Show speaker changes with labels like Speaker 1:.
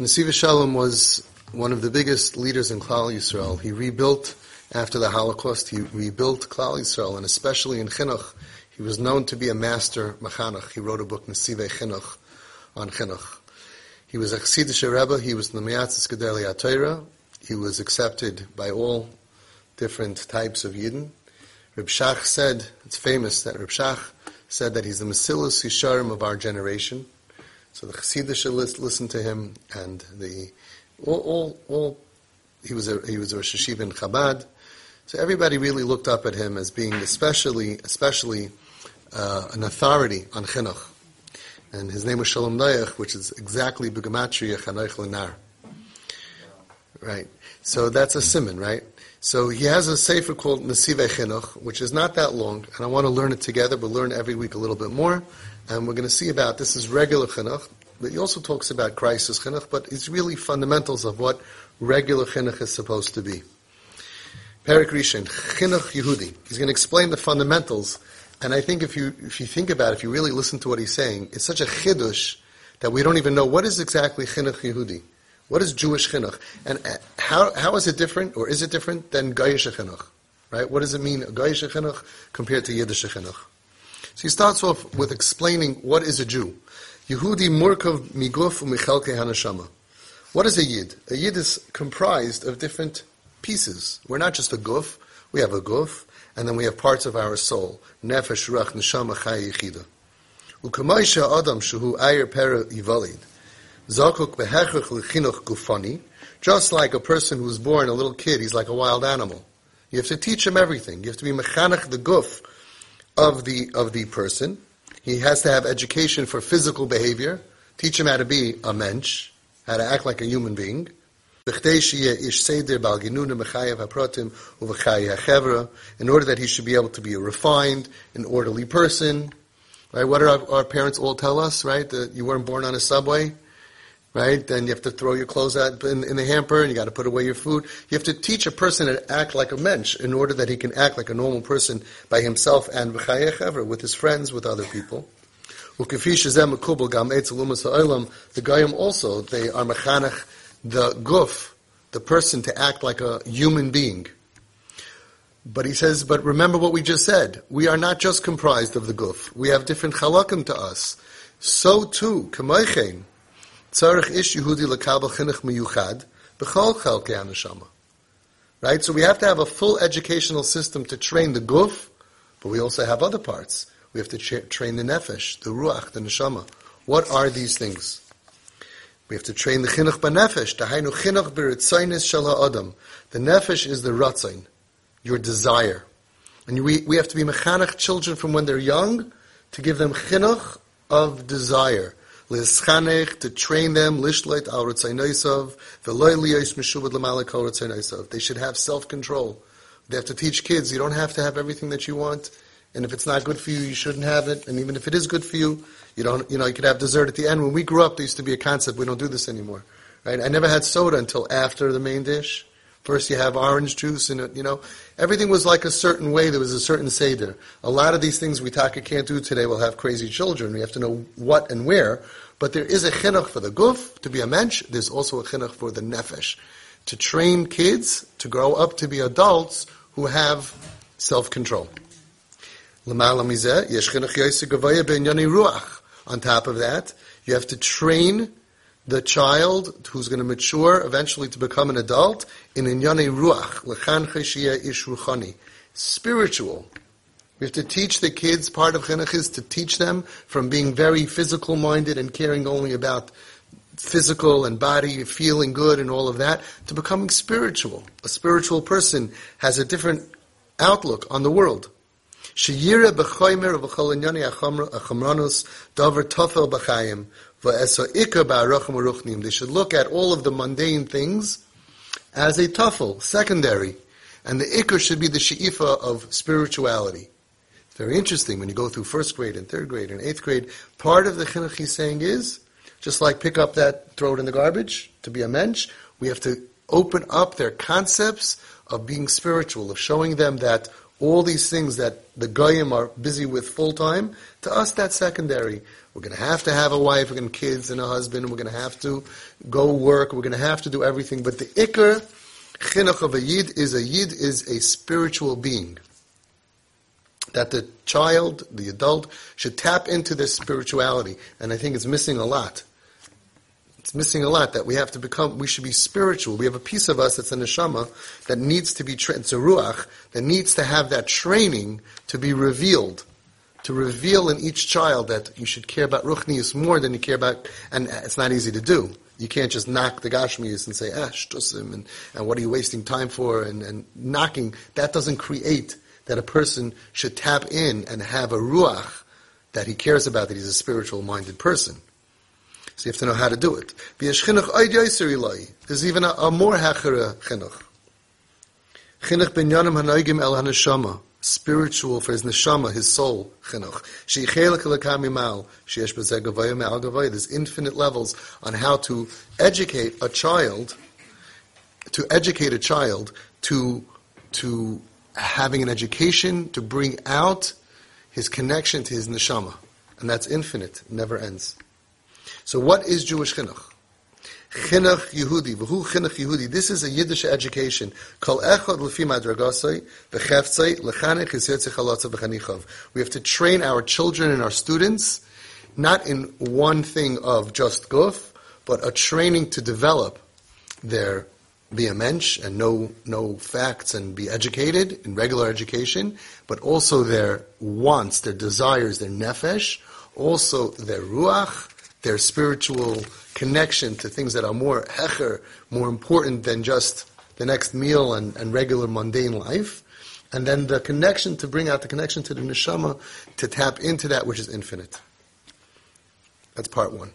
Speaker 1: Nesiv Shalom was one of the biggest leaders in Klal Yisrael. He rebuilt after the Holocaust. He rebuilt Klal Yisrael, and especially in Chinuch, he was known to be a master machanach. He wrote a book, Nesivei Chinuch, on Chinuch. He was a Chassidish Rebbe. He was the Moetzes Gedolei Torah. He was accepted by all different types of Yidden. Reb Shach said, it's famous that Reb Shach said that he's the Mesilas Yisharim of our generation. So the Chassidish should listen to him, and the all, all, all he was a he was a Rosh Yeshiva in Chabad. So everybody really looked up at him as being especially especially uh, an authority on chinuch. And his name was Shalom Noach, which is exactly Begamatria Chanoich Lenar. Right. So that's a simon, right? So he has a sefer called Nesivei Chinuch, which is not that long, and I want to learn it together. We'll learn every week a little bit more. And we're going to see about this is regular chinuch, but he also talks about crisis chinuch, but it's really fundamentals of what regular chinuch is supposed to be. Perik Rishon, chinuch Yehudi. He's going to explain the fundamentals, and I think if you if you think about it, if you really listen to what he's saying, it's such a chidush that we don't even know what is exactly chinuch Yehudi. What is Jewish chinuch, and uh, how how is it different, or is it different than Goyish chinuch? Right? What does it mean, Goyish chinuch compared to Yiddish chinuch? So he starts off with explaining what is a Jew. Yehudi Murkov Miguf Umichelke Hanashama. What is a Yid? A Yid is comprised of different pieces. We're not just a guf, we have a guf, and then we have parts of our soul. Nefesh, Ruach, Neshama, Chay, Yechida. Ukamaisha Adam Shuhu Ayer Pera Yivalid. Zakuk Gufani. Just like a person who's born, a little kid, he's like a wild animal. You have to teach him everything. You have to be mechanech the guf of the, of the person. He has to have education for physical behavior, teach him how to be a mensch, how to act like a human being. In order that he should be able to be a refined, an orderly person. Right? What do our, our parents all tell us, right? That you weren't born on a subway? Right? Then you have to throw your clothes out in, in the hamper, and you got to put away your food. You have to teach a person to act like a mensch in order that he can act like a normal person by himself and with his friends, with other people. The Goyim also, they are mechanech, the guf, the person to act like a human being. But he says, but remember what we just said. We are not just comprised of the guf. We have different chalakim to us. So too, kamoichein, Tzarech ish Yehudi lekabel chinuch miyuchad b'chol chelkei haneshama. Right? So we have to have a full educational system to train the guf, but we also have other parts. We have to tra- train the nefesh, the ruach, the neshama. What are these things? We have to train the chinuch b'nefesh. Dahainu chinuch b'ritzainis shel ha'adam. The nefesh is the ratzain, your desire. And we, we have to be mechanech children from when they're young to give them chinuch of desire To train them, al ritzainosav, v'loy liyos ritzainosav. They should have self-control. They have to teach kids, you don't have to have everything that you want, and if it's not good for you, you shouldn't have it, and even if it is good for you, you don't, you know, you could have dessert at the end. When we grew up, there used to be a concept, we don't do this anymore. Right? I never had soda until after the main dish. First you have orange juice and, you know, everything was like a certain way. There was a certain seder. A lot of these things we taka can't do today We'll have crazy children. We have to know what and where. But there is a chinuch for the guf, to be a mensch. There's also a chinuch for the nefesh. To train kids to grow up to be adults who have self-control. On top of that, you have to train the child who's going to mature eventually to become an adult in inyane ruach, ish spiritual. We have to teach the kids, part of chinuch is to teach them from being very physical minded and caring only about physical and body, feeling good and all of that, to becoming spiritual. A spiritual person has a different outlook on the world. They should look at all of the mundane things as a tuffle, secondary. And the ikr should be the she'ifa of spirituality. It's very interesting when you go through first grade and third grade and eighth grade. Part of the chinuch he's saying is, just like pick up that, throw it in the garbage, to be a mensch, we have to open up their concepts of being spiritual, of showing them that All these things that the goyim are busy with full time, to us that's secondary. We're going to have to have a wife, we're going to kids and a husband, we're going to have to go work, we're going to have to do everything. But the ikr chinuch of a yid is a yid is a spiritual being. That the child, the adult, should tap into their spirituality. And I think it's missing a lot. It's missing a lot that we have to become, we should be spiritual. We have a piece of us that's a neshama that needs to be, trained. it's a ruach, that needs to have that training to be revealed. To reveal in each child that you should care about ruchnius more than you care about, and it's not easy to do. You can't just knock the Gashmias and say, ah, shtusim, and, and what are you wasting time for? And, and knocking, that doesn't create that a person should tap in and have a ruach that he cares about, that he's a spiritual minded person. So you have to know how to do it. There's even a, a more hachara chinuch. Chinuch ben yanim hanoigim el haneshama spiritual for his neshama, his soul, chinuch. There's infinite levels on how to educate a child, to educate a child to, to having an education to bring out his connection to his neshama. And that's infinite, never ends. So what is Jewish chinuch? Chinuch Yehudi, v'hu Chinuch Yehudi. This is a Yiddish education. Kol echad l'fi madragasai, v'cheftzai, l'chanech yisyotzi chalotza v'chanichav. We have to train our children and our students, not in one thing of just guf, but a training to develop their be a mensch and know know facts and be educated in regular education, but also their wants, their desires, their nefesh, also their ruach, their spiritual connection to things that are more hecher, more important than just the next meal and, and regular mundane life. And then the connection to bring out the connection to the neshama, to tap into that which is infinite. That's part one.